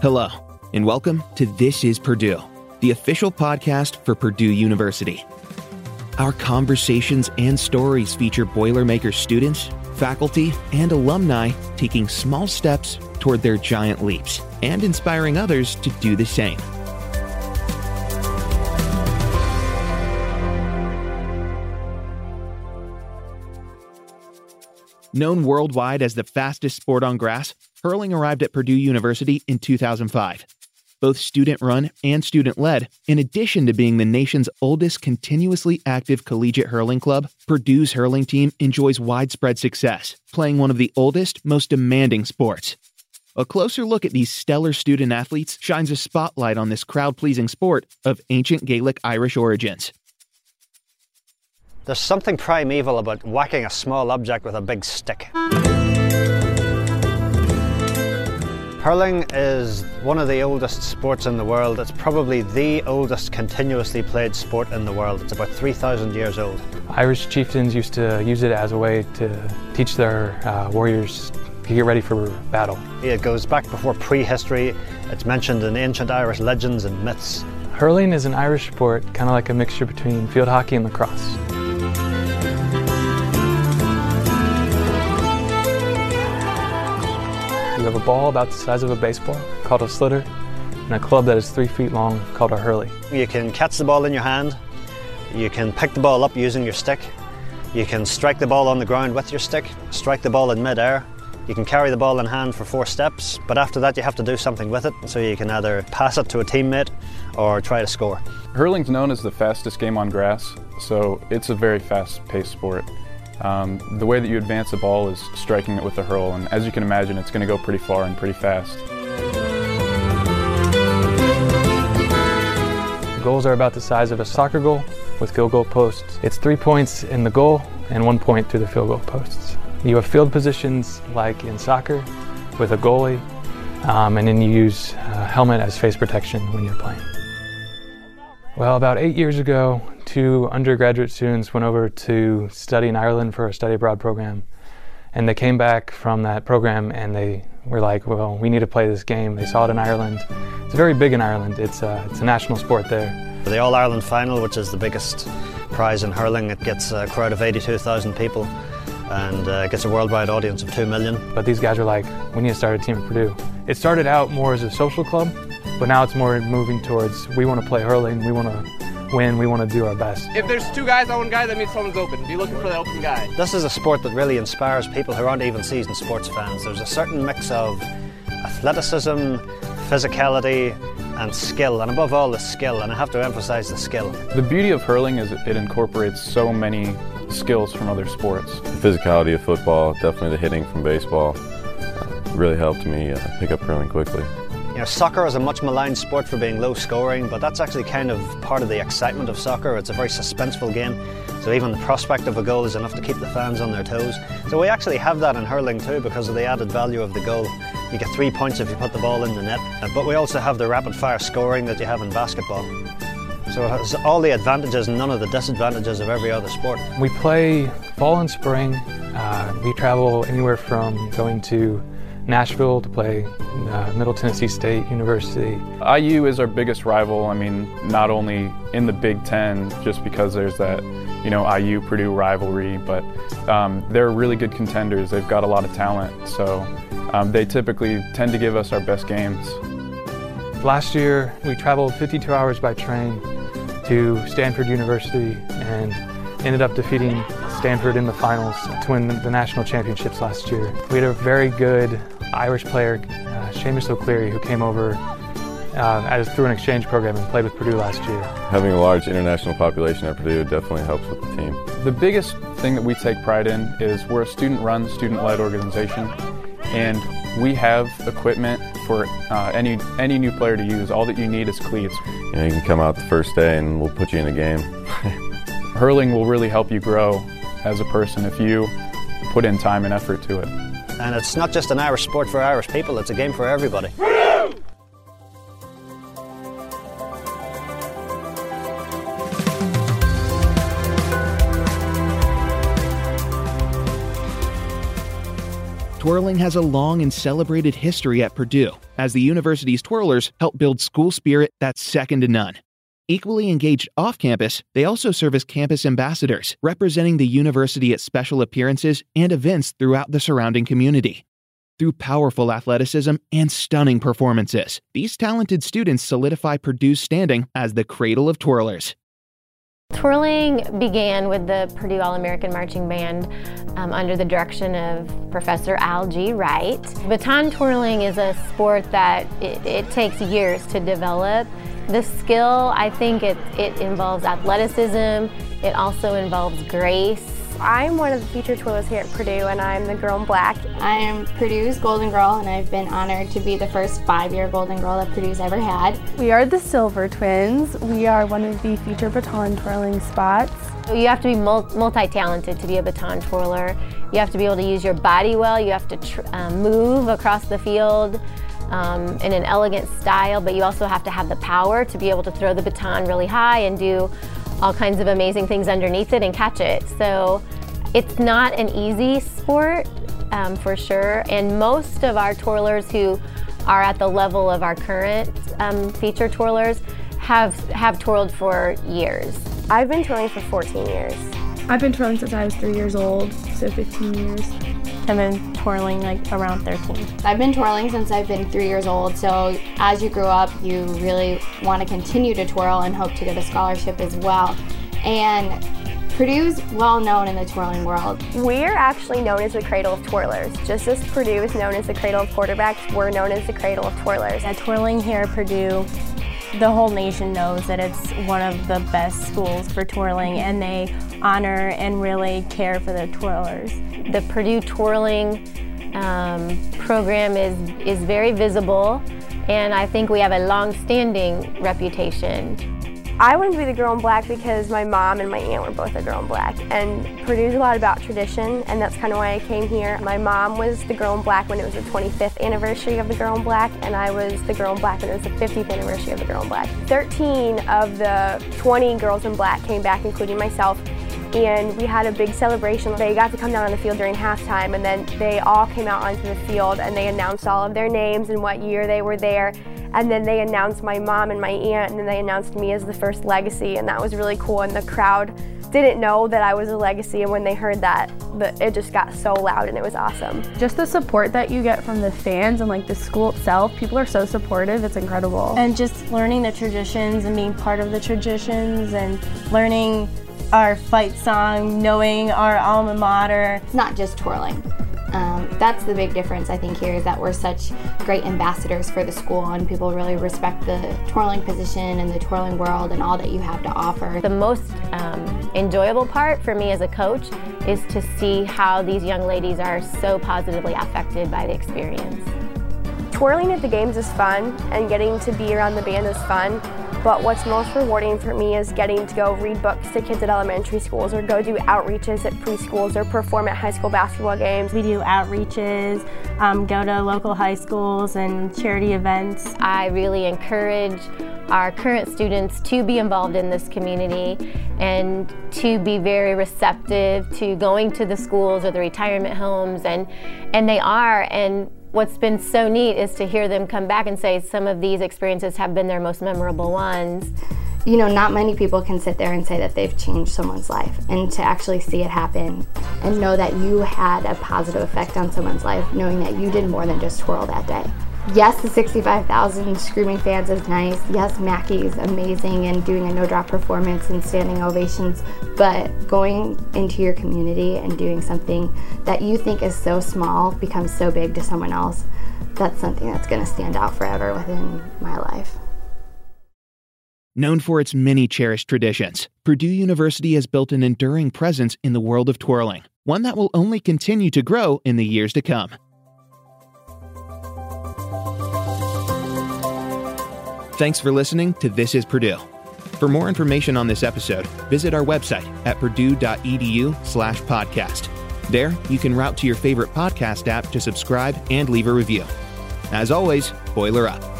Hello, and welcome to This is Purdue, the official podcast for Purdue University. Our conversations and stories feature Boilermaker students, faculty, and alumni taking small steps toward their giant leaps and inspiring others to do the same. Known worldwide as the fastest sport on grass, hurling arrived at Purdue University in 2005. Both student run and student led, in addition to being the nation's oldest continuously active collegiate hurling club, Purdue's hurling team enjoys widespread success, playing one of the oldest, most demanding sports. A closer look at these stellar student athletes shines a spotlight on this crowd pleasing sport of ancient Gaelic Irish origins. There's something primeval about whacking a small object with a big stick. Hurling is one of the oldest sports in the world. It's probably the oldest continuously played sport in the world. It's about 3,000 years old. Irish chieftains used to use it as a way to teach their uh, warriors to get ready for battle. It goes back before prehistory. It's mentioned in ancient Irish legends and myths. Hurling is an Irish sport, kind of like a mixture between field hockey and lacrosse. You have a ball about the size of a baseball called a sliotar, and a club that is three feet long called a hurley. You can catch the ball in your hand, you can pick the ball up using your stick, you can strike the ball on the ground with your stick, strike the ball in mid-air, you can carry the ball in hand for four steps, but after that you have to do something with it, so you can either pass it to a teammate or try to score. Hurling's known as the fastest game on grass, so it's a very fast-paced sport. Um, the way that you advance the ball is striking it with the hurl, and as you can imagine, it's going to go pretty far and pretty fast. Goals are about the size of a soccer goal with field goal posts. It's three points in the goal and one point through the field goal posts. You have field positions like in soccer with a goalie, um, and then you use a helmet as face protection when you're playing. Well, about eight years ago, two undergraduate students went over to study in Ireland for a study abroad program. And they came back from that program and they were like, well, we need to play this game. They saw it in Ireland. It's very big in Ireland, it's, uh, it's a national sport there. The All Ireland final, which is the biggest prize in hurling, it gets a crowd of 82,000 people and uh, gets a worldwide audience of 2 million. But these guys are like, we need to start a team at Purdue. It started out more as a social club, but now it's more moving towards we want to play hurling, we want to win, we want to do our best. If there's two guys on one guy, that means someone's open. Be looking for the open guy. This is a sport that really inspires people who aren't even seasoned sports fans. There's a certain mix of athleticism, physicality, and skill, and above all, the skill, and I have to emphasize the skill. The beauty of hurling is it incorporates so many skills from other sports. The physicality of football, definitely the hitting from baseball, uh, really helped me uh, pick up hurling quickly. You know, soccer is a much maligned sport for being low scoring, but that's actually kind of part of the excitement of soccer. It's a very suspenseful game, so even the prospect of a goal is enough to keep the fans on their toes. So we actually have that in hurling too because of the added value of the goal. You get three points if you put the ball in the net, but we also have the rapid fire scoring that you have in basketball. So it has all the advantages and none of the disadvantages of every other sport. We play fall and spring. Uh, we travel anywhere from going to Nashville to play uh, Middle Tennessee State University. IU is our biggest rival. I mean, not only in the Big Ten, just because there's that, you know, IU Purdue rivalry, but um, they're really good contenders. They've got a lot of talent, so um, they typically tend to give us our best games. Last year, we traveled 52 hours by train to Stanford University and ended up defeating Stanford in the finals to win the national championships last year. We had a very good Irish player, uh, Seamus O'Cleary, who came over uh, as through an exchange program and played with Purdue last year. Having a large international population at Purdue definitely helps with the team. The biggest thing that we take pride in is we're a student-run, student-led organization, and we have equipment for uh, any any new player to use. All that you need is cleats. You know, you can come out the first day and we'll put you in a game. Hurling will really help you grow as a person if you put in time and effort to it. And it's not just an Irish sport for Irish people, it's a game for everybody. Twirling has a long and celebrated history at Purdue, as the university's twirlers help build school spirit that's second to none. Equally engaged off campus, they also serve as campus ambassadors, representing the university at special appearances and events throughout the surrounding community. Through powerful athleticism and stunning performances, these talented students solidify Purdue's standing as the cradle of twirlers. Twirling began with the Purdue All-American Marching Band um, under the direction of Professor Al G. Wright. Baton twirling is a sport that it, it takes years to develop. The skill, I think it, it involves athleticism, it also involves grace, I'm one of the featured twirlers here at Purdue and I'm the girl in black. I am Purdue's Golden Girl and I've been honored to be the first five-year Golden Girl that Purdue's ever had. We are the Silver Twins. We are one of the featured baton twirling spots. You have to be multi-talented to be a baton twirler. You have to be able to use your body well. You have to um, move across the field um, in an elegant style, but you also have to have the power to be able to throw the baton really high and do all kinds of amazing things underneath it and catch it. So it's not an easy sport um, for sure. And most of our twirlers who are at the level of our current um, feature twirlers have, have twirled for years. I've been twirling for 14 years. I've been twirling since I was three years old, so 15 years. I've been twirling like around 13. I've been twirling since I've been three years old, so as you grow up, you really want to continue to twirl and hope to get a scholarship as well. And Purdue's well known in the twirling world. We're actually known as the cradle of twirlers. Just as Purdue is known as the cradle of quarterbacks, we're known as the cradle of twirlers. At twirling here at Purdue, the whole nation knows that it's one of the best schools for twirling and they honor and really care for the twirlers. The Purdue twirling um, program is, is very visible and I think we have a long-standing reputation. I wanted to be the girl in black because my mom and my aunt were both a girl in black and Purdue's a lot about tradition and that's kind of why I came here. My mom was the girl in black when it was the 25th anniversary of the girl in black and I was the girl in black when it was the 50th anniversary of the girl in black. 13 of the 20 girls in black came back including myself and we had a big celebration. They got to come down on the field during halftime and then they all came out onto the field and they announced all of their names and what year they were there and then they announced my mom and my aunt, and then they announced me as the first legacy, and that was really cool. And the crowd didn't know that I was a legacy, and when they heard that, it just got so loud and it was awesome. Just the support that you get from the fans and like the school itself, people are so supportive, it's incredible. And just learning the traditions and being part of the traditions and learning our fight song, knowing our alma mater. It's not just twirling. Um, that's the big difference I think here is that we're such great ambassadors for the school and people really respect the twirling position and the twirling world and all that you have to offer. The most um, enjoyable part for me as a coach is to see how these young ladies are so positively affected by the experience. Twirling at the games is fun and getting to be around the band is fun, but what's most rewarding for me is getting to go read books to kids at elementary schools or go do outreaches at preschools or perform at high school basketball games. We do outreaches, um, go to local high schools and charity events. I really encourage our current students to be involved in this community and to be very receptive to going to the schools or the retirement homes and and they are and What's been so neat is to hear them come back and say some of these experiences have been their most memorable ones. You know, not many people can sit there and say that they've changed someone's life and to actually see it happen and know that you had a positive effect on someone's life, knowing that you did more than just twirl that day yes, the 65,000 screaming fans is nice. Yes, Mackey's amazing and doing a no drop performance and standing ovations. But going into your community and doing something that you think is so small becomes so big to someone else, that's something that's going to stand out forever within my life. Known for its many cherished traditions, Purdue University has built an enduring presence in the world of twirling, one that will only continue to grow in the years to come. Thanks for listening to This is Purdue. For more information on this episode, visit our website at purdue.edu/slash podcast. There, you can route to your favorite podcast app to subscribe and leave a review. As always, boiler up.